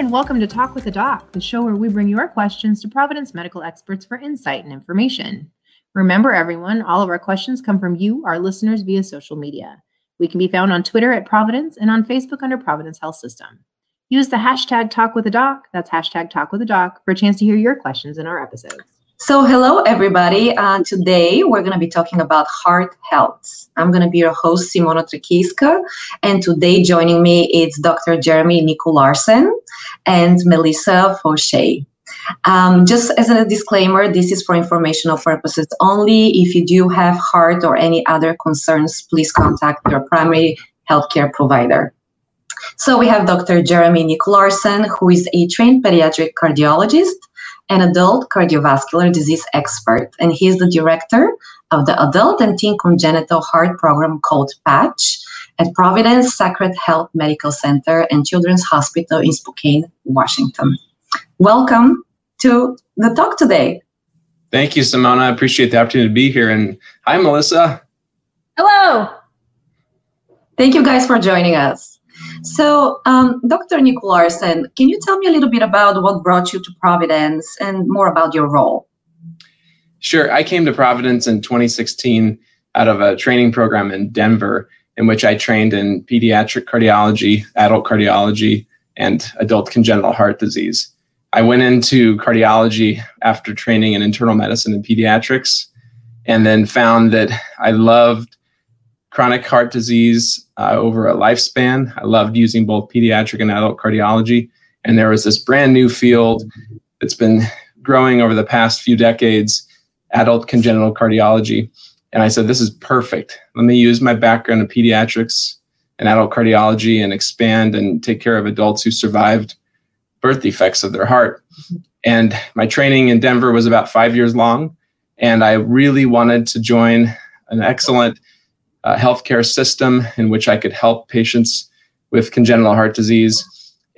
And welcome to Talk with a Doc, the show where we bring your questions to Providence medical experts for insight and information. Remember, everyone, all of our questions come from you, our listeners, via social media. We can be found on Twitter at Providence and on Facebook under Providence Health System. Use the hashtag Talk with a Doc, that's hashtag Talk with a Doc, for a chance to hear your questions in our episodes. So, hello, everybody. Uh, today, we're going to be talking about heart health. I'm going to be your host, Simona Trekiska. And today, joining me is Dr. Jeremy Nicolarsen and Melissa Fauché. Um, just as a disclaimer, this is for informational purposes only. If you do have heart or any other concerns, please contact your primary healthcare provider. So we have Dr. Jeremy Nicolarsen, who is a trained pediatric cardiologist an adult cardiovascular disease expert, and he is the director of the Adult and Teen Congenital Heart Program called PATCH at Providence Sacred Heart Medical Center and Children's Hospital in Spokane, Washington. Welcome to the talk today. Thank you, Simona. I appreciate the opportunity to be here. And hi, Melissa. Hello. Thank you guys for joining us. So, um, Dr. Nicolarsen, can you tell me a little bit about what brought you to Providence and more about your role? Sure. I came to Providence in 2016 out of a training program in Denver in which I trained in pediatric cardiology, adult cardiology, and adult congenital heart disease. I went into cardiology after training in internal medicine and pediatrics, and then found that I loved chronic heart disease uh, over a lifespan. I loved using both pediatric and adult cardiology. And there was this brand new field that's been growing over the past few decades adult congenital cardiology. And I said, this is perfect. Let me use my background in pediatrics and adult cardiology and expand and take care of adults who survived birth defects of their heart. And my training in Denver was about five years long. And I really wanted to join an excellent uh, healthcare system in which I could help patients with congenital heart disease.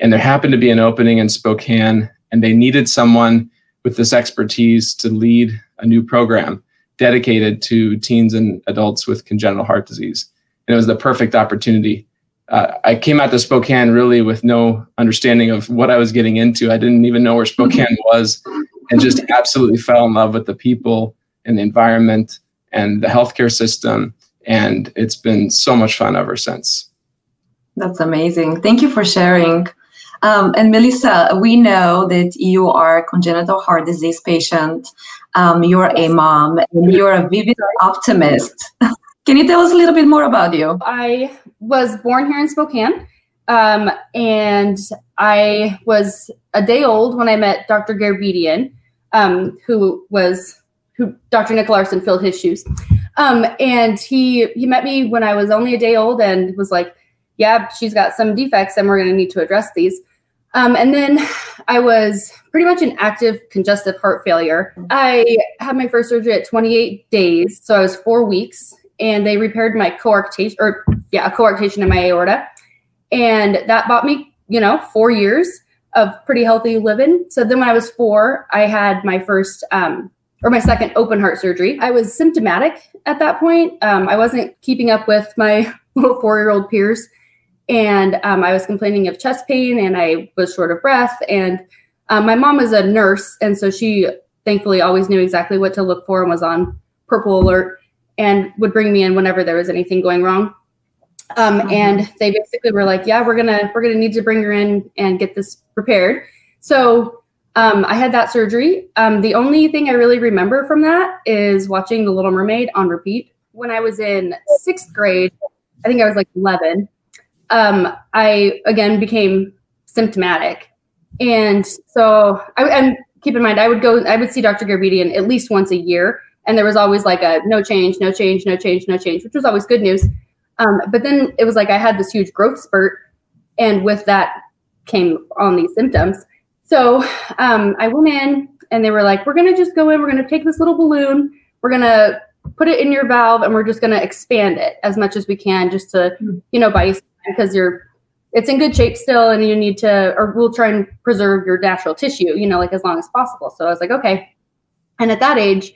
And there happened to be an opening in Spokane, and they needed someone with this expertise to lead a new program dedicated to teens and adults with congenital heart disease. And it was the perfect opportunity. Uh, I came out to Spokane really with no understanding of what I was getting into. I didn't even know where Spokane was, and just absolutely fell in love with the people and the environment and the healthcare system and it's been so much fun ever since. That's amazing. Thank you for sharing. Um, and Melissa, we know that you are a congenital heart disease patient. Um, you're a mom and you're a vivid optimist. Can you tell us a little bit more about you? I was born here in Spokane, um, and I was a day old when I met Dr. Gerbedian, um, who was who Dr. Nicolarsen filled his shoes. Um, and he he met me when I was only a day old and was like, "Yeah, she's got some defects, and we're going to need to address these." Um, and then I was pretty much an active congestive heart failure. I had my first surgery at 28 days, so I was four weeks, and they repaired my coarctation, or yeah, a coarctation in my aorta, and that bought me, you know, four years of pretty healthy living. So then when I was four, I had my first um, or my second open heart surgery. I was symptomatic at that point. Um, I wasn't keeping up with my little four year old peers. And um, I was complaining of chest pain and I was short of breath. And um, my mom is a nurse. And so she thankfully always knew exactly what to look for and was on purple alert and would bring me in whenever there was anything going wrong. Um, mm-hmm. And they basically were like, "Yeah, we're gonna we're gonna need to bring her in and get this prepared." So um, I had that surgery. Um, the only thing I really remember from that is watching The Little Mermaid on repeat. When I was in sixth grade, I think I was like 11, um, I again became symptomatic. And so, I, and keep in mind, I would go, I would see Dr. Gerbedian at least once a year. And there was always like a no change, no change, no change, no change, which was always good news. Um, but then it was like I had this huge growth spurt. And with that came on these symptoms. So um, I went in and they were like, we're going to just go in, we're going to take this little balloon, we're going to put it in your valve and we're just going to expand it as much as we can just to, you know, buy you because you're, it's in good shape still and you need to, or we'll try and preserve your natural tissue, you know, like as long as possible. So I was like, okay. And at that age,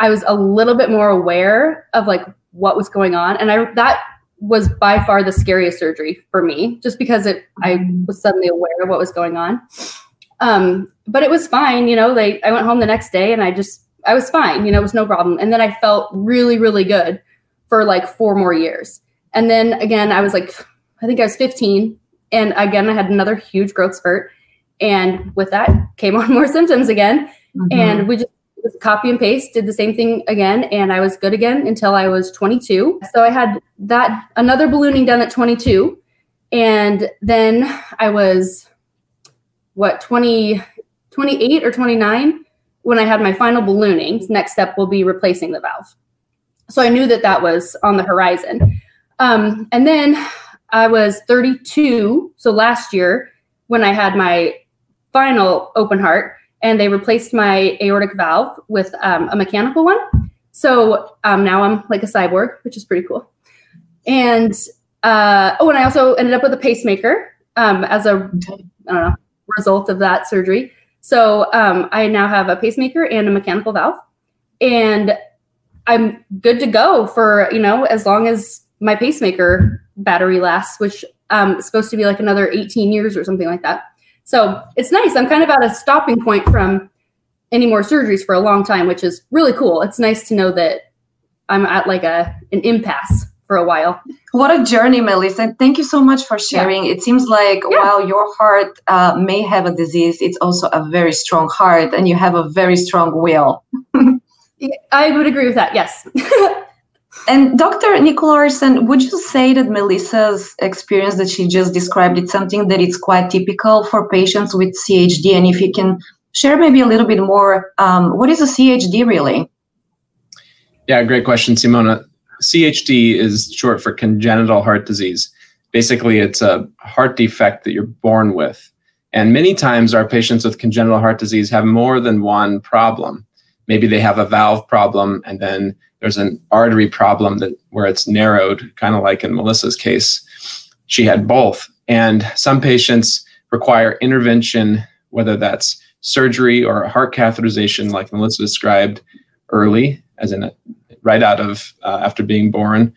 I was a little bit more aware of like what was going on. And I, that was by far the scariest surgery for me, just because it I was suddenly aware of what was going on. Um, but it was fine, you know. Like I went home the next day and I just I was fine, you know, it was no problem. And then I felt really, really good for like four more years. And then again, I was like, I think I was 15, and again I had another huge growth spurt, and with that came on more symptoms again, mm-hmm. and we just copy and paste did the same thing again and i was good again until i was 22 so i had that another ballooning done at 22 and then i was what 20 28 or 29 when i had my final ballooning next step will be replacing the valve so i knew that that was on the horizon um, and then i was 32 so last year when i had my final open heart and they replaced my aortic valve with um, a mechanical one. So um, now I'm like a cyborg, which is pretty cool. And uh, oh, and I also ended up with a pacemaker um, as a I don't know result of that surgery. So um, I now have a pacemaker and a mechanical valve, and I'm good to go for you know as long as my pacemaker battery lasts, which um, is supposed to be like another 18 years or something like that. So it's nice. I'm kind of at a stopping point from any more surgeries for a long time, which is really cool. It's nice to know that I'm at like a an impasse for a while. What a journey, Melissa. Thank you so much for sharing. Yeah. It seems like yeah. while your heart uh, may have a disease, it's also a very strong heart and you have a very strong will. I would agree with that. Yes. And Dr. Nicolarsen, would you say that Melissa's experience that she just described is something that is quite typical for patients with CHD? And if you can share maybe a little bit more, um, what is a CHD really? Yeah, great question, Simona. CHD is short for congenital heart disease. Basically, it's a heart defect that you're born with. And many times, our patients with congenital heart disease have more than one problem. Maybe they have a valve problem and then there's an artery problem that where it's narrowed, kind of like in Melissa's case. She had both. And some patients require intervention, whether that's surgery or a heart catheterization, like Melissa described early, as in a, right out of uh, after being born.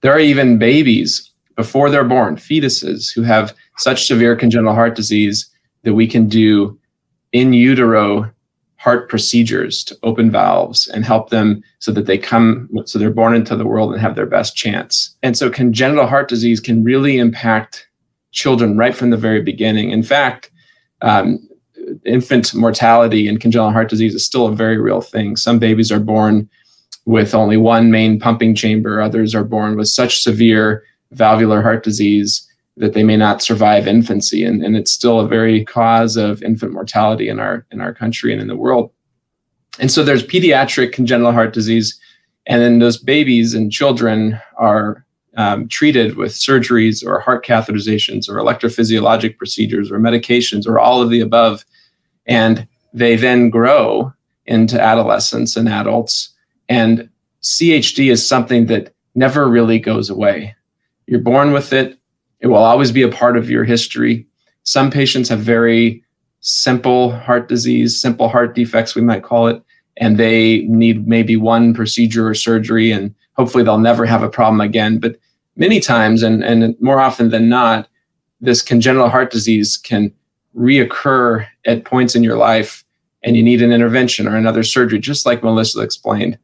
There are even babies before they're born, fetuses, who have such severe congenital heart disease that we can do in utero heart procedures to open valves and help them so that they come so they're born into the world and have their best chance. And so congenital heart disease can really impact children right from the very beginning. In fact um, infant mortality and congenital heart disease is still a very real thing. Some babies are born with only one main pumping chamber. Others are born with such severe valvular heart disease that they may not survive infancy. And, and it's still a very cause of infant mortality in our in our country and in the world. And so there's pediatric congenital heart disease and then those babies and children are um, treated with surgeries or heart catheterizations or electrophysiologic procedures or medications or all of the above. And they then grow into adolescents and adults and chd is something that never really goes away you're born with it it will always be a part of your history. Some patients have very simple heart disease, simple heart defects, we might call it, and they need maybe one procedure or surgery, and hopefully they'll never have a problem again. But many times, and, and more often than not, this congenital heart disease can reoccur at points in your life, and you need an intervention or another surgery, just like Melissa explained.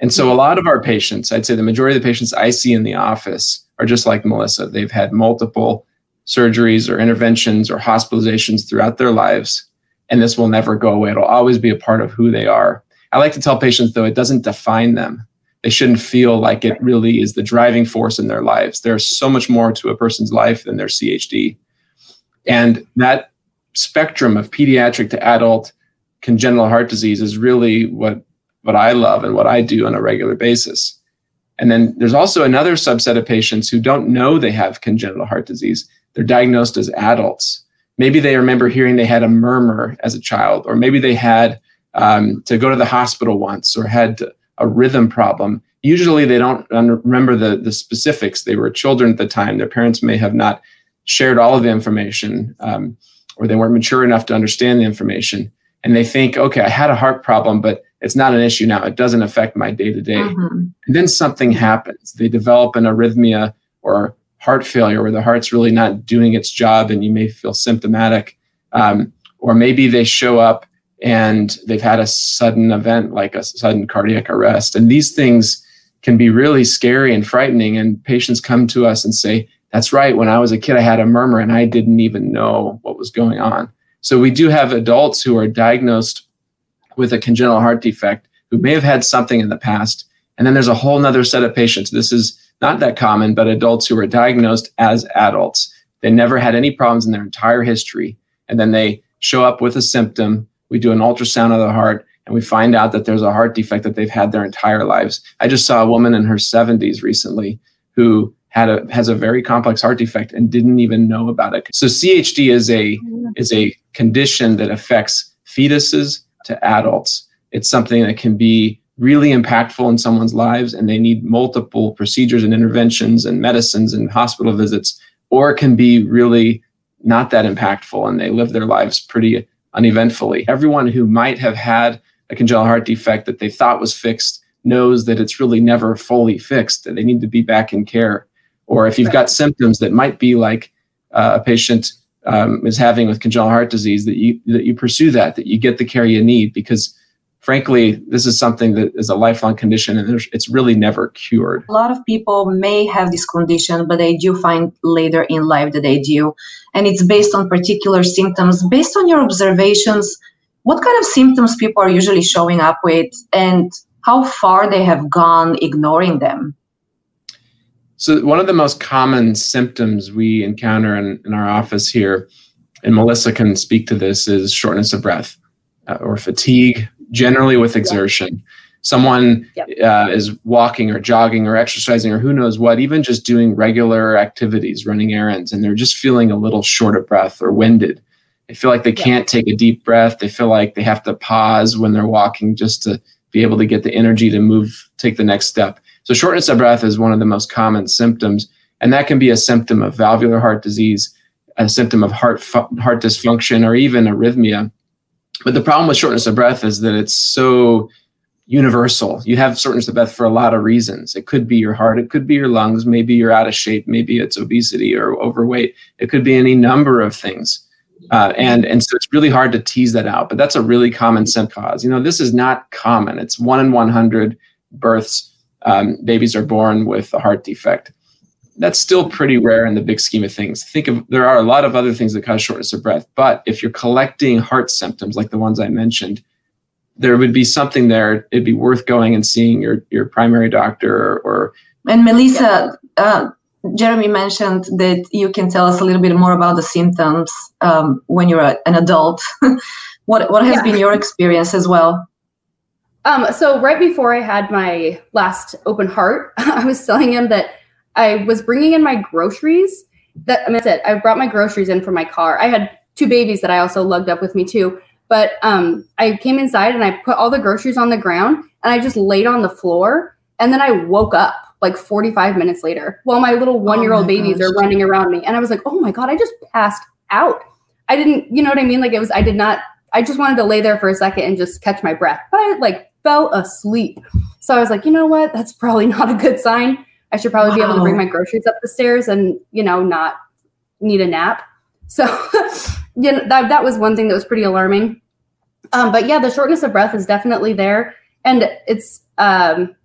And so, a lot of our patients, I'd say the majority of the patients I see in the office, are just like Melissa. They've had multiple surgeries or interventions or hospitalizations throughout their lives, and this will never go away. It'll always be a part of who they are. I like to tell patients, though, it doesn't define them. They shouldn't feel like it really is the driving force in their lives. There's so much more to a person's life than their CHD. And that spectrum of pediatric to adult congenital heart disease is really what, what I love and what I do on a regular basis. And then there's also another subset of patients who don't know they have congenital heart disease. They're diagnosed as adults. Maybe they remember hearing they had a murmur as a child, or maybe they had um, to go to the hospital once or had a rhythm problem. Usually they don't remember the, the specifics. They were children at the time. Their parents may have not shared all of the information, um, or they weren't mature enough to understand the information. And they think, okay, I had a heart problem, but it's not an issue now. It doesn't affect my day to day. And then something happens. They develop an arrhythmia or heart failure where the heart's really not doing its job and you may feel symptomatic. Um, or maybe they show up and they've had a sudden event like a sudden cardiac arrest. And these things can be really scary and frightening. And patients come to us and say, That's right, when I was a kid, I had a murmur and I didn't even know what was going on. So we do have adults who are diagnosed with a congenital heart defect who may have had something in the past. And then there's a whole other set of patients. This is not that common, but adults who were diagnosed as adults. They never had any problems in their entire history. And then they show up with a symptom. We do an ultrasound of the heart and we find out that there's a heart defect that they've had their entire lives. I just saw a woman in her 70s recently who had a has a very complex heart defect and didn't even know about it. So CHD is a mm-hmm. is a condition that affects fetuses to adults. It's something that can be really impactful in someone's lives and they need multiple procedures and interventions and medicines and hospital visits or it can be really not that impactful and they live their lives pretty uneventfully. Everyone who might have had a congenital heart defect that they thought was fixed knows that it's really never fully fixed, that they need to be back in care. Or if you've got symptoms that might be like uh, a patient um, is having with congenital heart disease, that you that you pursue that, that you get the care you need, because frankly, this is something that is a lifelong condition and it's really never cured. A lot of people may have this condition, but they do find later in life that they do. And it's based on particular symptoms. Based on your observations, what kind of symptoms people are usually showing up with and how far they have gone ignoring them? So, one of the most common symptoms we encounter in, in our office here, and Melissa can speak to this, is shortness of breath uh, or fatigue, generally with exertion. Someone yep. uh, is walking or jogging or exercising or who knows what, even just doing regular activities, running errands, and they're just feeling a little short of breath or winded. They feel like they yep. can't take a deep breath. They feel like they have to pause when they're walking just to be able to get the energy to move, take the next step. So, shortness of breath is one of the most common symptoms, and that can be a symptom of valvular heart disease, a symptom of heart heart dysfunction, or even arrhythmia. But the problem with shortness of breath is that it's so universal. You have shortness of breath for a lot of reasons. It could be your heart, it could be your lungs, maybe you're out of shape, maybe it's obesity or overweight. It could be any number of things. Uh, and and so it's really hard to tease that out, but that's a really common symptom cause. You know, this is not common. It's one in 100 births. Um, babies are born with a heart defect that's still pretty rare in the big scheme of things. Think of there are a lot of other things that cause shortness of breath, but if you're collecting heart symptoms like the ones I mentioned, there would be something there. It'd be worth going and seeing your your primary doctor or. or and Melissa, uh, Jeremy mentioned that you can tell us a little bit more about the symptoms um, when you're a, an adult. what what has yeah. been your experience as well? Um, so right before I had my last open heart, I was telling him that I was bringing in my groceries. That I mean, that's it. I brought my groceries in from my car. I had two babies that I also lugged up with me too. But um, I came inside and I put all the groceries on the ground and I just laid on the floor. And then I woke up like 45 minutes later while my little one year old oh babies gosh. are running around me. And I was like, oh my God, I just passed out. I didn't, you know what I mean? Like it was, I did not, I just wanted to lay there for a second and just catch my breath. But I like fell asleep. So I was like, you know what? That's probably not a good sign. I should probably wow. be able to bring my groceries up the stairs and, you know, not need a nap. So, you know, that, that was one thing that was pretty alarming. Um, but yeah, the shortness of breath is definitely there. And it's, um,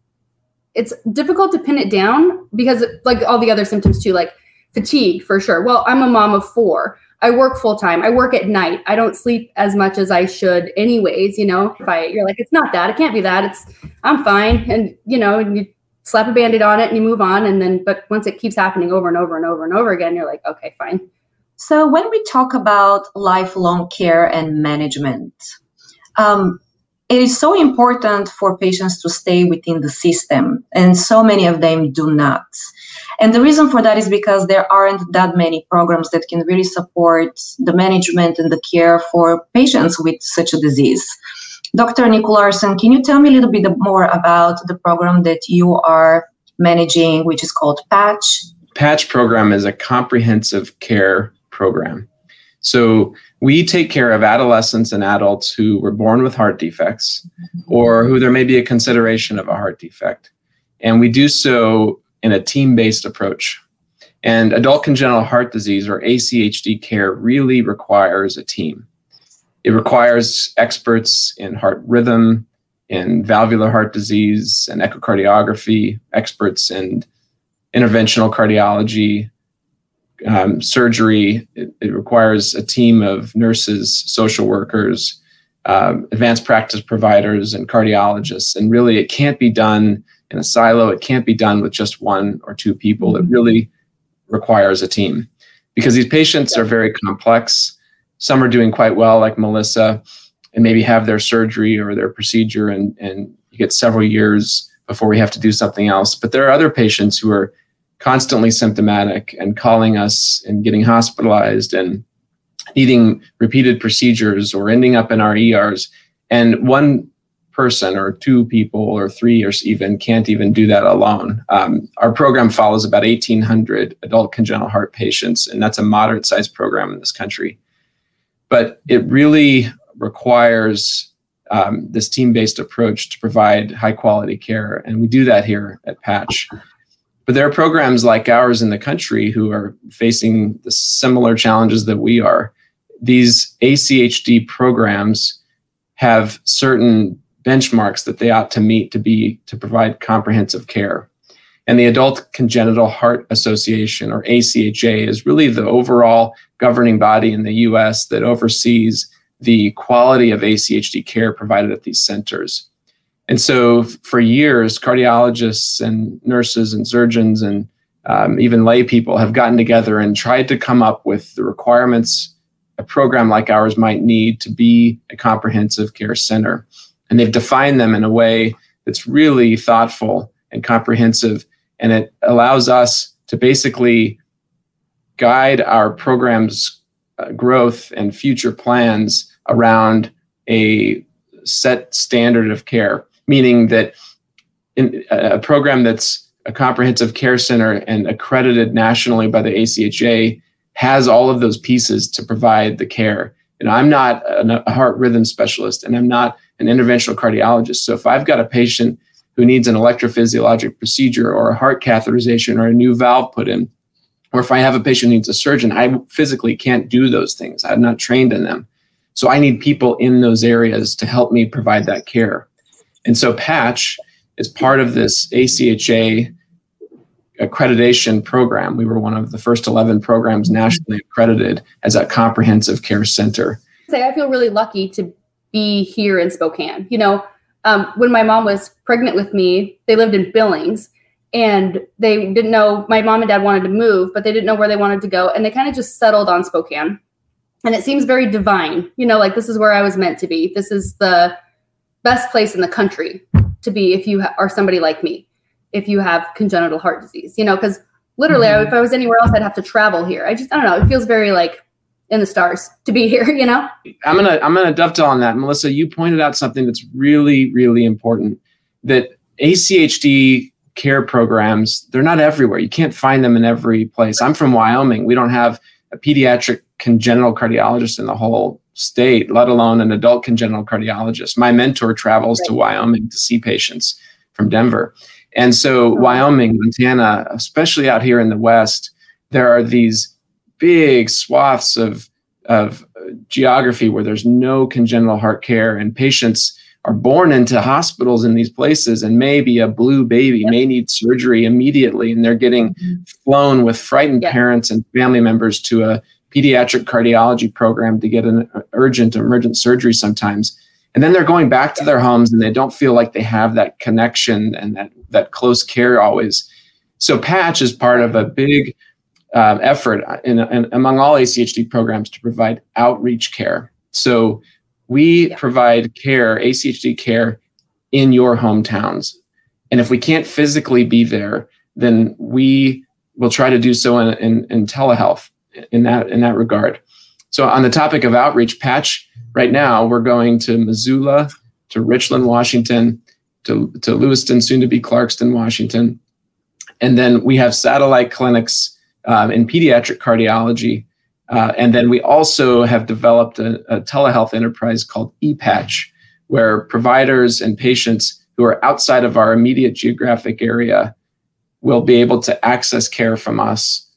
it's difficult to pin it down because like all the other symptoms too, like fatigue for sure. Well, I'm a mom of four. I work full time. I work at night. I don't sleep as much as I should anyways, you know. If I you're like it's not that. It can't be that. It's I'm fine and you know, you slap a band-aid on it and you move on and then but once it keeps happening over and over and over and over again you're like okay fine so when we talk about lifelong care and management um, it is so important for patients to stay within the system and so many of them do not and the reason for that is because there aren't that many programs that can really support the management and the care for patients with such a disease Dr. Nicolarsen, can you tell me a little bit more about the program that you are managing, which is called Patch? Patch program is a comprehensive care program. So we take care of adolescents and adults who were born with heart defects or who there may be a consideration of a heart defect. And we do so in a team based approach. And adult congenital heart disease or ACHD care really requires a team. It requires experts in heart rhythm, in valvular heart disease and echocardiography, experts in interventional cardiology, um, surgery. It, it, requires a team of nurses, social workers, um, advanced practice providers, and cardiologists. And really, it can't be done in a silo. It can't be done with just one or two people. It mm-hmm. really requires a team because these patients are very complex. Some are doing quite well, like Melissa, and maybe have their surgery or their procedure, and, and you get several years before we have to do something else. But there are other patients who are constantly symptomatic and calling us and getting hospitalized and needing repeated procedures or ending up in our ERs. And one person or two people or three or even can't even do that alone. Um, our program follows about 1,800 adult congenital heart patients, and that's a moderate sized program in this country. But it really requires um, this team based approach to provide high quality care. And we do that here at Patch. But there are programs like ours in the country who are facing the similar challenges that we are. These ACHD programs have certain benchmarks that they ought to meet to be to provide comprehensive care. And the Adult Congenital Heart Association, or ACHA, is really the overall governing body in the US that oversees the quality of ACHD care provided at these centers. And so for years, cardiologists and nurses and surgeons and um, even lay people have gotten together and tried to come up with the requirements a program like ours might need to be a comprehensive care center. And they've defined them in a way that's really thoughtful and comprehensive. And it allows us to basically guide our program's uh, growth and future plans around a set standard of care meaning that in a program that's a comprehensive care center and accredited nationally by the ACHA has all of those pieces to provide the care. And I'm not a heart rhythm specialist and I'm not an interventional cardiologist. So if I've got a patient who needs an electrophysiologic procedure or a heart catheterization or a new valve put in, or if I have a patient who needs a surgeon, I physically can't do those things. I'm not trained in them. So I need people in those areas to help me provide that care. And so Patch is part of this ACHA accreditation program. We were one of the first 11 programs nationally accredited as a comprehensive care center. Say, I feel really lucky to be here in Spokane. You know, um, when my mom was pregnant with me, they lived in Billings and they didn't know my mom and dad wanted to move, but they didn't know where they wanted to go. And they kind of just settled on Spokane. And it seems very divine, you know, like this is where I was meant to be. This is the best place in the country to be if you are somebody like me, if you have congenital heart disease, you know, because literally mm-hmm. if I was anywhere else, I'd have to travel here. I just, I don't know. It feels very like in the stars to be here, you know? I'm to, I'm to dovetail on that. Melissa, you pointed out something that's really, really important that ACHD care programs, they're not everywhere. You can't find them in every place. I'm from Wyoming. We don't have a pediatric congenital cardiologist in the whole state, let alone an adult congenital cardiologist. My mentor travels right. to Wyoming to see patients from Denver. And so, Wyoming, Montana, especially out here in the West, there are these big swaths of, of geography where there's no congenital heart care, and patients are born into hospitals in these places and maybe a blue baby yep. may need surgery immediately and they're getting mm-hmm. flown with frightened yep. parents and family members to a pediatric cardiology program to get an urgent emergent surgery sometimes and then they're going back to their homes and they don't feel like they have that connection and that that close care always so patch is part of a big um, effort in, in, among all achd programs to provide outreach care so we yeah. provide care achd care in your hometowns and if we can't physically be there then we will try to do so in, in, in telehealth in that in that regard. So on the topic of outreach, Patch, right now we're going to Missoula, to Richland, Washington, to, to Lewiston, soon to be Clarkston, Washington. And then we have satellite clinics um, in pediatric cardiology. Uh, and then we also have developed a, a telehealth enterprise called ePatch, where providers and patients who are outside of our immediate geographic area will be able to access care from us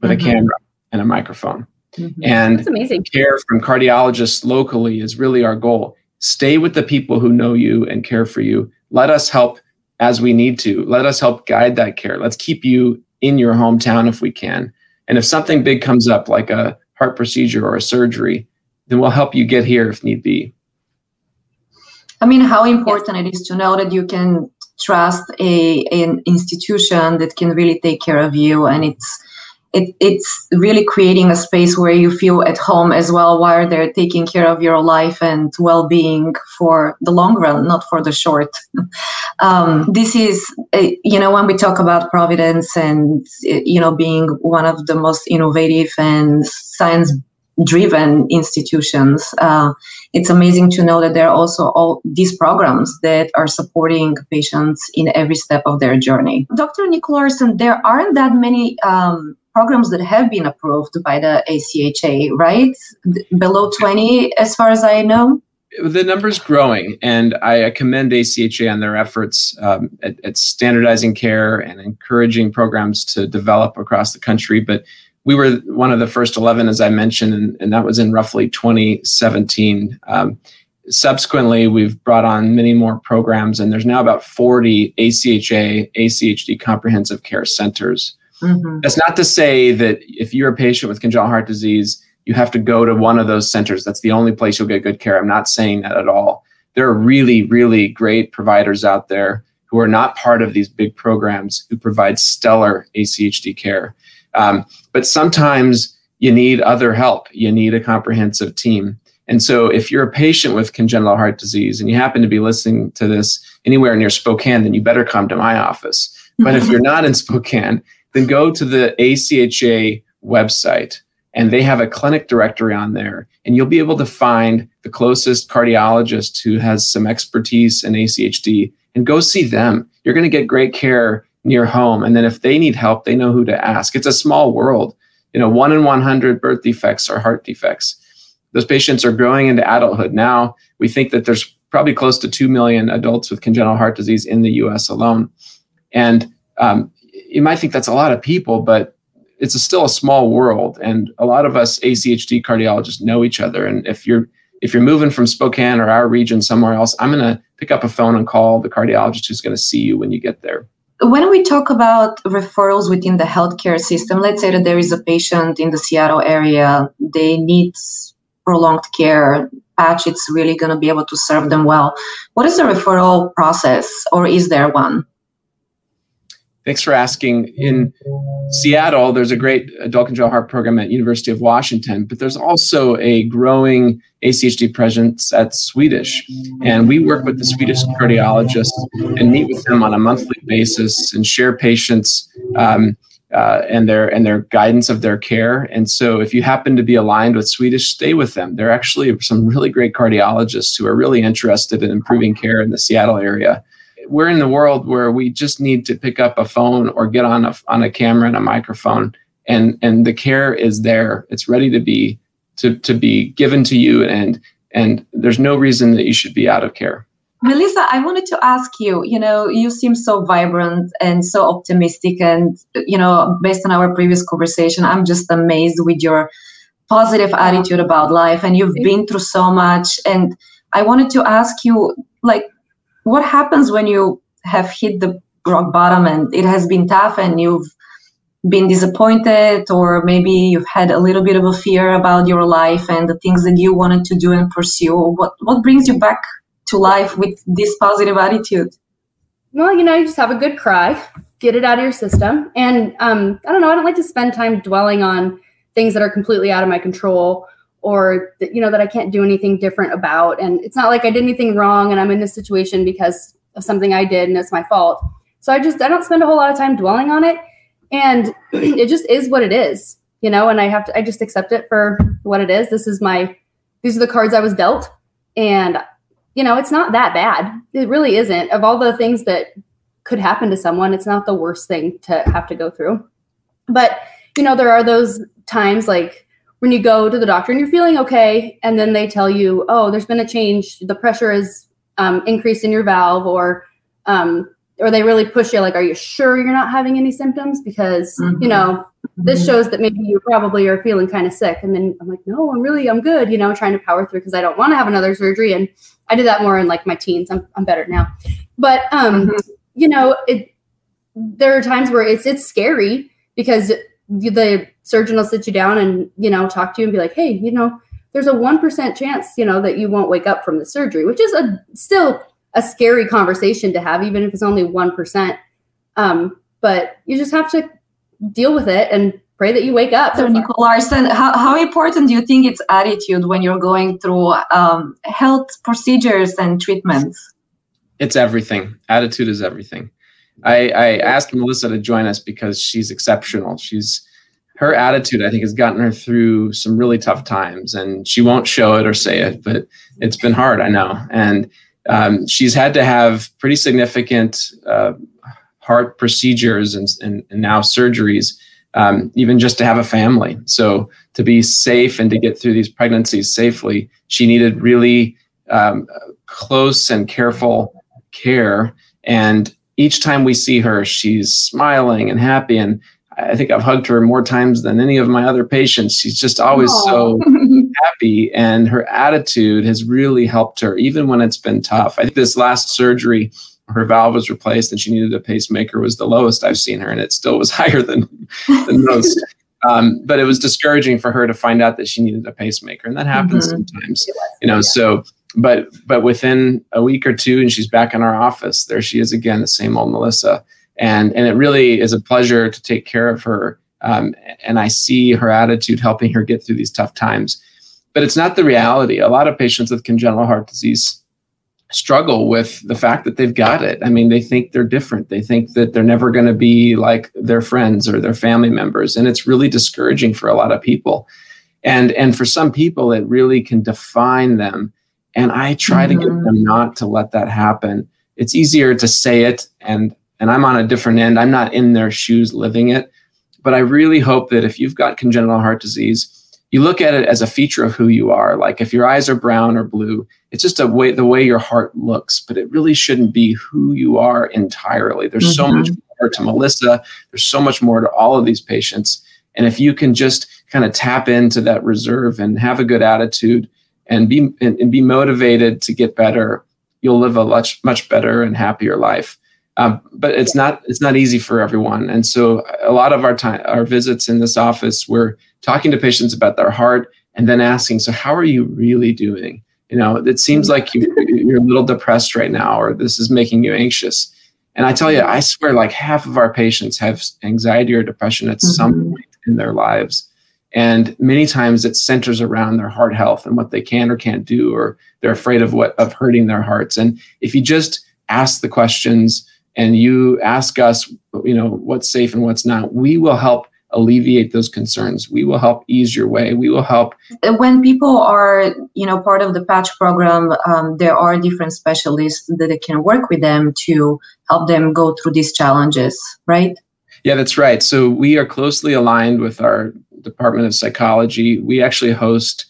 with mm-hmm. a camera and a microphone. Mm-hmm. And That's amazing. care from cardiologists locally is really our goal. Stay with the people who know you and care for you. Let us help as we need to. Let us help guide that care. Let's keep you in your hometown if we can. And if something big comes up, like a heart procedure or a surgery, then we'll help you get here if need be. I mean, how important it is to know that you can trust a an institution that can really take care of you, and it's it, it's really creating a space where you feel at home as well while they're taking care of your life and well-being for the long run not for the short. Um, this is uh, you know when we talk about providence and you know being one of the most innovative and science driven institutions uh, it's amazing to know that there are also all these programs that are supporting patients in every step of their journey. Dr Nicolarsen there aren't that many um, programs that have been approved by the ACHA, right? Below 20, as far as I know. The number's growing, and I commend ACHA on their efforts um, at, at, standardizing care and encouraging programs to develop across the country. But we were one of the first 11, as I mentioned, and, and that was in roughly 2017. Um, subsequently, we've brought on many more programs, and there's now about 40 ACHA, ACHD comprehensive care centers. Mm-hmm. That's not to say that if you're a patient with congenital heart disease, you have to go to one of those centers. That's the only place you'll get good care. I'm not saying that at all. There are really, really great providers out there who are not part of these big programs who provide stellar ACHD care. Um, but sometimes you need other help. You need a comprehensive team. And so, if you're a patient with congenital heart disease and you happen to be listening to this anywhere near Spokane, then you better come to my office. But if you're not in Spokane then go to the ACHA website and they have a clinic directory on there and you'll be able to find the closest cardiologist who has some expertise in ACHD and go see them. You're going to get great care near home and then if they need help, they know who to ask. It's a small world. You know, 1 in 100 birth defects are heart defects. Those patients are growing into adulthood. Now, we think that there's probably close to 2 million adults with congenital heart disease in the US alone. And um, you might think that's a lot of people, but it's a, still a small world, and a lot of us ACHD cardiologists know each other. And if you're if you're moving from Spokane or our region somewhere else, I'm going to pick up a phone and call the cardiologist who's going to see you when you get there. When we talk about referrals within the healthcare system, let's say that there is a patient in the Seattle area, they need prolonged care. Patch, it's really going to be able to serve them well. What is the referral process, or is there one? Thanks for asking. In Seattle, there's a great adult congenital heart program at University of Washington, but there's also a growing ACHD presence at Swedish. And we work with the Swedish cardiologists and meet with them on a monthly basis and share patients um, uh, and their and their guidance of their care. And so, if you happen to be aligned with Swedish, stay with them. They're actually some really great cardiologists who are really interested in improving care in the Seattle area we're in the world where we just need to pick up a phone or get on a on a camera and a microphone and and the care is there. It's ready to be to to be given to you and and there's no reason that you should be out of care. Melissa i wanted to ask you you know you seem so vibrant and so optimistic and you know based on our previous conversation i'm just amazed with your positive attitude about life and you've been through so much and i wanted to ask you like what happens when you have hit the rock bottom and it has been tough and you've been disappointed or maybe you've had a little bit of a fear about your life and the things that you wanted to do and pursue what what brings you back to life with this positive attitude? Well you know you just have a good cry get it out of your system. And um, i don't know i don't like to spend time dwelling on things that are completely out of my control or that you know that I can't do anything different about and it's not like I did anything wrong and I'm in this situation because of something I did and it's my fault. So I just I don't spend a whole lot of time dwelling on it and it just is what it is, you know, and I have to I just accept it for what it is. This is my these are the cards I was dealt and you know, it's not that bad. It really isn't. Of all the things that could happen to someone, it's not the worst thing to have to go through. But, you know, there are those times like when you go to the doctor and you're feeling okay, and then they tell you, oh, there's been a change, the pressure is um, increased in your valve, or um, or they really push you like, are you sure you're not having any symptoms? Because, Mhm. you know, this Mhm. shows that maybe you probably are feeling kind of sick. And then I'm like, no, I'm really, I'm good, you know, trying to power through because I don't want to have another surgery. And I did that more in like my teens. I'm, I'm better now. But, um, Mhm. you know, it, there are times where it's, it's scary because the surgeon will sit you down and, you know, talk to you and be like, hey, you know, there's a 1% chance, you know, that you won't wake up from the surgery, which is a still a scary conversation to have, even if it's only 1%. Um, but you just have to deal with it and pray that you wake up. So, Nicolarsen, how, how important do you think it's attitude when you're going through um, health procedures and treatments? It's everything. Attitude is everything. I, I asked Melissa to join us because she's exceptional. She's her attitude, I think, has gotten her through some really tough times, and she won't show it or say it, but it's been hard, I know. And um, she's had to have pretty significant uh, heart procedures and, and, and now surgeries, um, even just to have a family. So to be safe and to get through these pregnancies safely, she needed really um, close and careful care. And each time we see her, she's smiling and happy. And I think I've hugged her more times than any of my other patients. She's just always Aww. so happy, and her attitude has really helped her, even when it's been tough. I think this last surgery, her valve was replaced and she needed a pacemaker, was the lowest I've seen her, and it still was higher than, than most. Um, but it was discouraging for her to find out that she needed a pacemaker, and that happens Mhm. sometimes, you know. So, but but within a week or two, and she's back in our office. There she is again, the same old Melissa, and and it really is a pleasure to take care of her. Um, and I see her attitude helping her get through these tough times. But it's not the reality. A lot of patients with congenital heart disease struggle with the fact that they've got it. I mean, they think they're different. They think that they're never going to be like their friends or their family members, and it's really discouraging for a lot of people. And and for some people, it really can define them. And I try to get Mhm. them not to let that happen. It's easier to say it, and and I'm on a different end. I'm not in their shoes living it, but I really hope that if you've got congenital heart disease, you look at it as a feature of who you are. Like if your eyes are brown or blue, it's just a way the way your heart looks, but it really shouldn't be who you are entirely. There's so Mhm. much more to Melissa. There's so much more to all of these patients. And if you can just kind of tap into that reserve and have a good attitude and be and, and be motivated to get better, you'll live a much much better and happier life. Um, but it's not it's not easy for everyone. And so a lot of our time our visits in this office, we're talking to patients about their heart and then asking, so how are you really doing? You know, it seems like you, you're a little depressed right now, or this is making you anxious. And I tell you, I swear, like half of our patients have anxiety or depression at some Mhm. point in their lives. And many times it centers around their heart health and what they can or can't do, or they're afraid of what of hurting their hearts. And if you just ask the questions and you ask us, you know, what's safe and what's not, we will help alleviate those concerns. We will help ease your way. We will help when people are you know part of the patch program um, there are different specialists that can work with them to help them go through these challenges right Yeah, that's right. So we are closely aligned with our Department of Psychology. We actually host,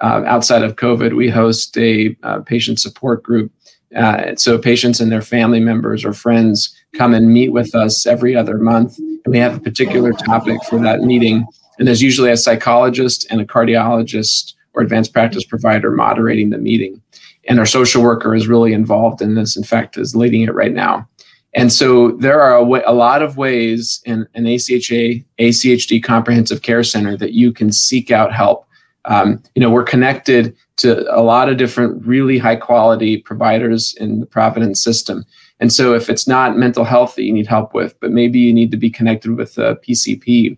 uh, outside of COVID, we host a uh, patient support group. Uh, so patients and their family members or friends come and meet with us every other month, and we have a particular topic for that meeting. And there's usually a psychologist and a cardiologist or advanced practice provider moderating the meeting. And our social worker is really involved in this. In fact, is leading it right now. And so there are a, lot of ways in an ACHA, ACHD comprehensive care center that you can seek out help. Um, you know, we're connected to a lot of different really high quality providers in the Providence system. And so if it's not mental health that you need help with, but maybe you need to be connected with a PCP,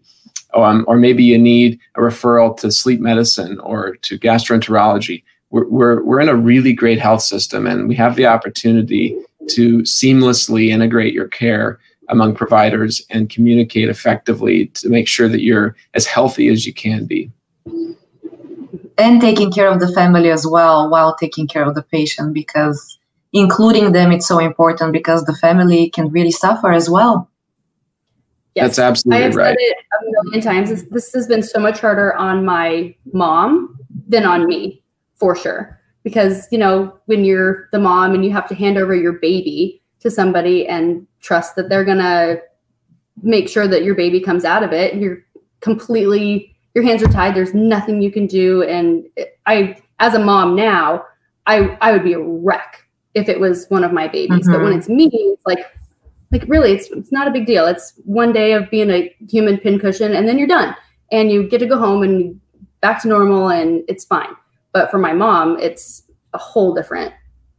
um, or maybe you need a referral to sleep medicine or to gastroenterology, we're, we're, we're in a really great health system and we have the opportunity to seamlessly integrate your care among providers and communicate effectively to make sure that you're as healthy as you can be. and taking care of the family as well while taking care of the patient because including them it's so important because the family can really suffer as well Yes. That's I absolutely have right. said it a million times. This, this has been so much harder on my mom than on me, for sure. Because you know, when you're the mom and you have to hand over your baby to somebody and trust that they're going to make sure that your baby comes out of it. You're completely, your hands are tied. There's nothing you can do. And I, as a mom now, I, I would be a wreck if it was one of my babies. Mm-hmm. But when mm-hmm. it's me, it's like, like really, it's, it's not a big deal. It's one day of being a human pincushion and then you're done and you get to go home and back to normal and it's fine. But for my mom, it's a whole different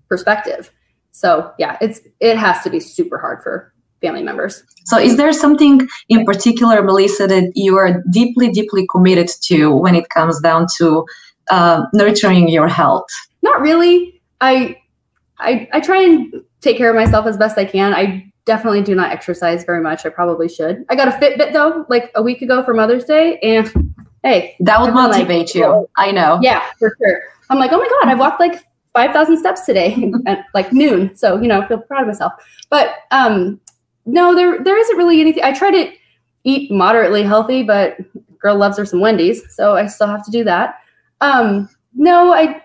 perspective. So yeah, it's it has to be super hard for family members. So is there something in particular, Melissa, that you are deeply, deeply committed to when it comes down to uh, nurturing your health? Not really. I, I I try and take care of myself as best I can. I definitely do not exercise very much. I probably should. I got a Fitbit though, like a week ago for Mother's Day, and hey, that would motivate like, you. Oh, I know. Yeah, for sure. I'm like, oh my god, I've walked like 5,000 steps today at like noon. So, you know, I feel proud of myself. But um, no, there there isn't really anything. I try to eat moderately healthy, but girl loves her some Wendy's. So I still have to do that. Um, no, I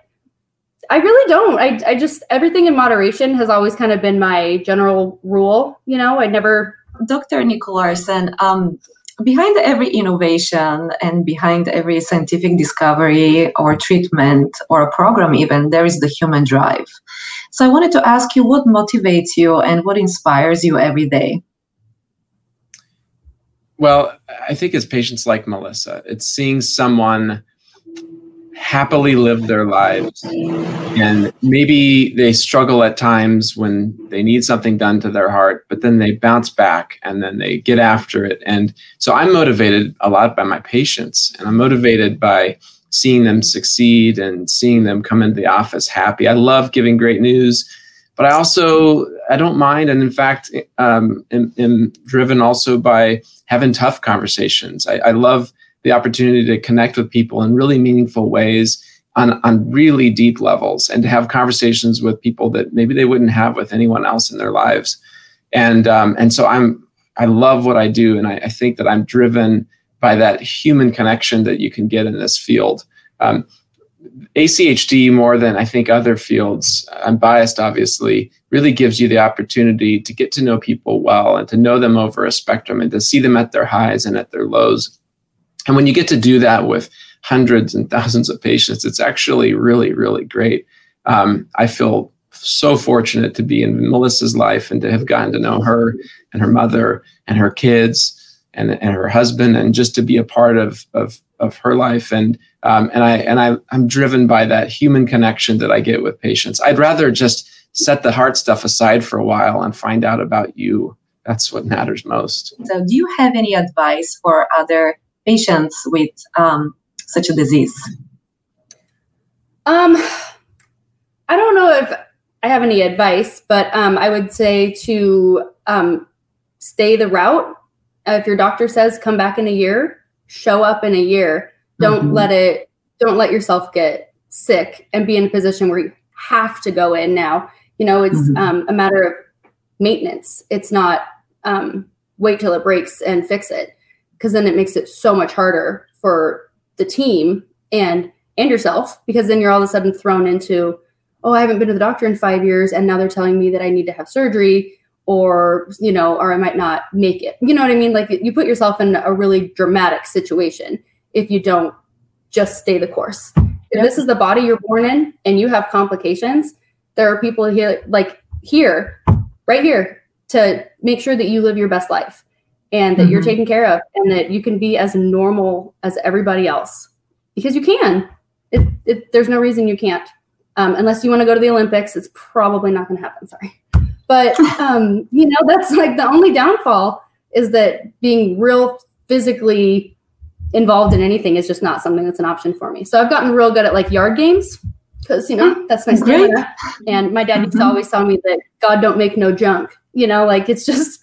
I really don't. I, I just everything in moderation has always kind of been my general rule. You know, I never. Dr. Nicolarsen, um, behind every innovation and behind every scientific discovery or treatment or a program even there is the human drive so i wanted to ask you what motivates you and what inspires you every day well i think it's patients like melissa it's seeing someone happily live their lives. And maybe they struggle at times when they need something done to their heart, but then they bounce back and then they get after it. And so I'm motivated a lot by my patients, and I'm motivated by seeing them succeed and seeing them come into the office happy. I love giving great news. But I also I don't mind, and in fact, um, am, am driven also by having tough conversations. I, I love the opportunity to connect with people in really meaningful ways on, on really deep levels and to have conversations with people that maybe they wouldn't have with anyone else in their lives. And um, and so I'm I love what I do, and I, I, think that I'm driven by that human connection that you can get in this field. Um, ACHD more than I think other fields, I'm biased obviously, really gives you the opportunity to get to know people well and to know them over a spectrum and to see them at their highs and at their lows. And when you get to do that with hundreds and thousands of patients, it's actually really, really great. Um, I feel so fortunate to be in Melissa's life and to have gotten to know her and her mother and her kids and, and her husband and just to be a part of, of, of her life. And, um, and I, and I, I'm driven by that human connection that I get with patients. I'd rather just set the heart stuff aside for a while and find out about you. That's what matters most. So do you have any advice for other patients with um, such a disease? Um, I don't know if I have any advice, but um, I would say to um, stay the route. Uh, if your doctor says come back in a year, show up in a year. Don't mm-hmm. let it. Don't let yourself get sick and be in a position where you have to go in now. You know, it's mm-hmm. um, a matter of maintenance. It's not um, wait till it breaks and fix it because then it makes it so much harder for the team and and yourself because then you're all of a sudden thrown into oh i haven't been to the doctor in five years and now they're telling me that i need to have surgery or you know or i might not make it. You know what i mean? Like you put yourself in a really dramatic situation if you don't just stay the course. If this is the body you're born in and you have complications there are people here like here right here to make sure that you live your best life and that mm-hmm. you're taken care of and that you can be as normal as everybody else. Because you can. It, it, there's no reason you can't. Um, unless you want to go to the olympics it's probably not going to happen sorry. But um, you know that's like the only downfall is that being real physically involved in anything is just not something that's an option for me. So i've gotten real good at like yard games because you know that's my stamina. And my dad used to mm-hmm. always tell me that god don't make no junk you know like it's just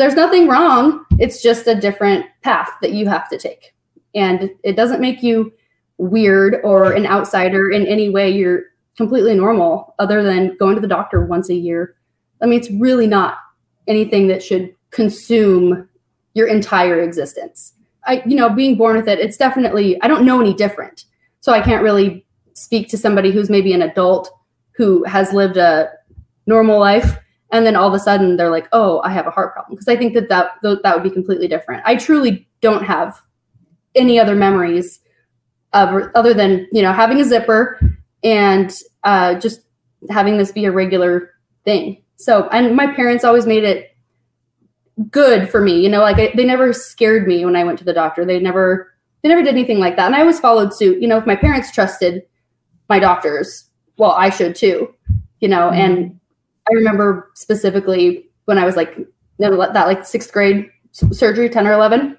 there's nothing wrong. It's just a different path that you have to take. And it doesn't make you weird or an outsider in any way. You're completely normal, other than going to the doctor once a year. I mean, it's really not anything that should consume your entire existence. I, you know, being born with it, it's definitely, I don't know any different. So I can't really speak to somebody who's maybe an adult who has lived a normal life and then all of a sudden they're like, "Oh, I have a heart problem." Because I think that that that would be completely different. I truly don't have any other memories of other than you know having a zipper and uh, just having this be a regular thing. So, and my parents always made it good for me. You know, like I, they never scared me when I went to the doctor. They never they never did anything like that. And I always followed suit. You know, if my parents trusted my doctors, well, I should too. You know, mm-hmm. and I remember specifically when I was like that like sixth grade surgery, ten or eleven,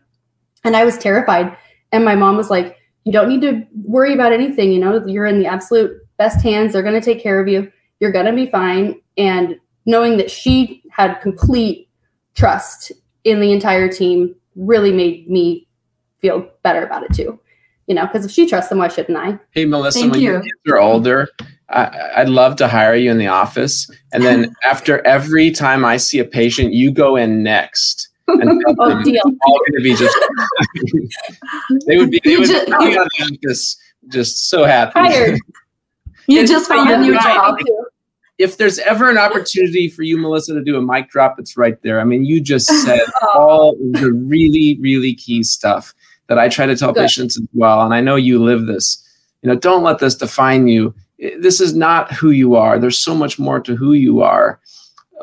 and I was terrified. And my mom was like, "You don't need to worry about anything. You know, you're in the absolute best hands. They're going to take care of you. You're going to be fine." And knowing that she had complete trust in the entire team really made me feel better about it too. You know, because if she trusts them, why shouldn't I? Hey, Melissa, Thank when you. your kids are older, I, would love to hire you in the office. And then after every time I see a patient, you go in next. And oh, deal. all going to be just, they would be, they would just, be out of the office just so happy. Hired. You just found a new job if there's ever an opportunity for you, Melissa, to do a mic drop, it's right there. I mean, you just said oh. all the really, really key stuff that I try to tell Good. patients as well. And I know you live this. You know, don't let this define you. This is not who you are. There's so much more to who you are.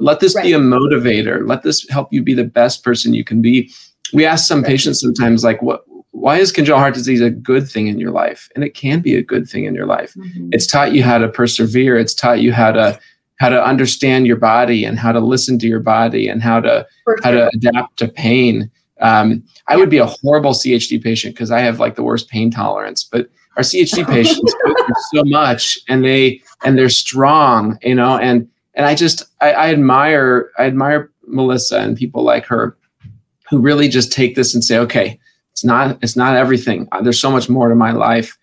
Let this right. be a motivator. Let this help you be the best person you can be. We ask some right. patients sometimes, like, what why is congenital heart disease a good thing in your life? And it can be a good thing in your life. Mm-hmm. It's taught you how to persevere. It's taught you how to how to understand your body and how to listen to your body and how to how to adapt to pain. Um, I would be a horrible CHD patient because I have like the worst pain tolerance. But our CHD patients go through so much, and they and they're strong, you know. And and I just I, I admire I admire Melissa and people like her who really just take this and say, okay, it's not it's not everything. Uh, there's so much more to my life.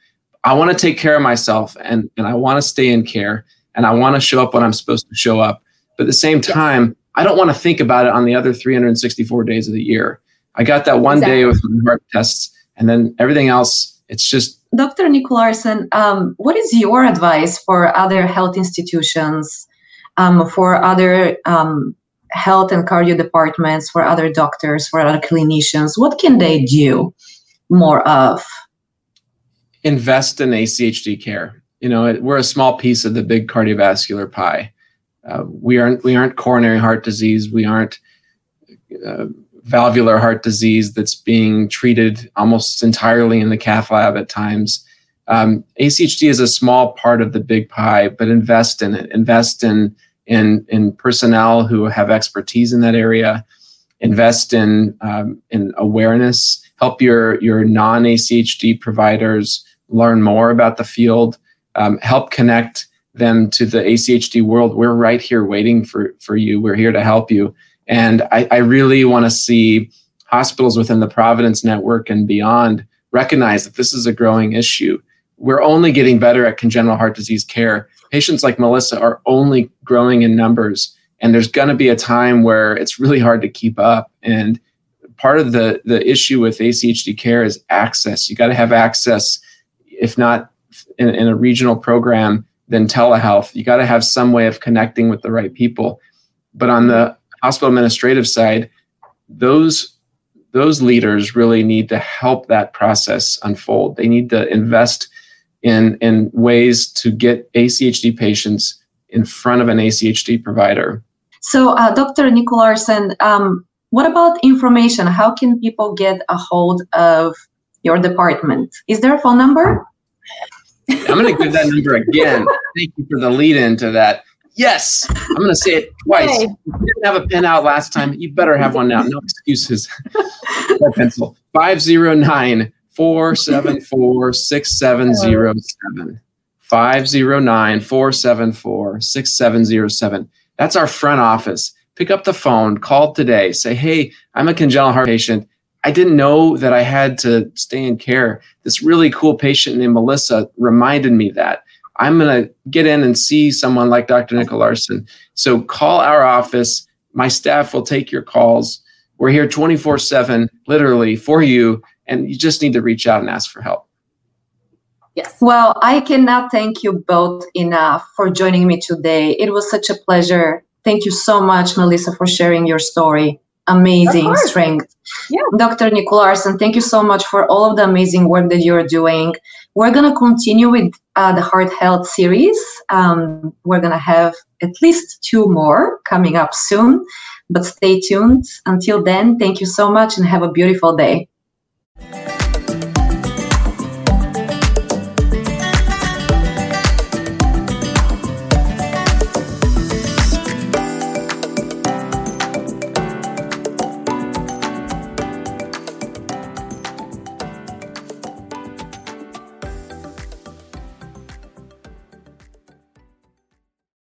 I want to take care of myself and and I want to stay in care and I want to show up when I'm supposed to show up. But at the same time. I don't want to think about it on the other 364 days of the year. I got that one exactly. day with my heart tests and then everything else it's just Dr. Nicolarsen, um, what is your advice for other health institutions, um, for other um, health and cardio departments, for other doctors, for other clinicians? What can they do more of? Invest in ACHD care. You know, we're a small piece of the big cardiovascular pie. Uh, we aren't we aren't coronary heart disease. We aren't uh, valvular heart disease that's being treated almost entirely in the cath lab at times. Um, ACHD is a small part of the big pie, but invest in it. Invest in in in personnel who have expertise in that area. Invest in um, in awareness. Help your your non ACHD providers learn more about the field. Um, help connect them to the ACHD world. We're right here waiting for for you. We're here to help you. And I, I really want to see hospitals within the Providence network and beyond recognize that this is a growing issue. We're only getting better at congenital heart disease care patients like Melissa are only growing in numbers. And there's going to be a time where it's really hard to keep up. And part of the, the issue with ACHD care is access. You got to have access, if not in, in a regional program, then telehealth. You got to have some way of connecting with the right people. But on the hospital administrative side, those those leaders really need to help that process unfold. They need to invest in, in ways to get ACHD patients in front of an ACHD provider. So, uh, Dr. Nicolarsen, um, what about information? How can people get a hold of your department? Is there a phone number? I'm going to give that number again. Thank you for the lead into that. Yes, I'm going to say it twice. You didn't have a pen out last time. You better have one now. No excuses. pencil. 509 474 6707. 509 474 6707. That's our front office. Pick up the phone, call today, say, Hey, I'm a congenital heart patient. I didn't know that I had to stay in care. This really cool patient named Melissa reminded me that. I'm going to get in and see someone like Dr. Nicolarsen. So call our office. My staff will take your calls. We're here 24 7, literally for you and you just need to reach out and ask for help. Yes. Well, I cannot thank you both enough for joining me today. It was such a pleasure Thank you so much, Melissa, for sharing your story. Amazing strength. Yeah. Dr. Nicolarsen, thank you so much for all of the amazing work that you're doing. We're going to continue with uh, the heart health series. Um, we're going to have at least two more coming up soon, but stay tuned. Until then, thank you so much and have a beautiful day.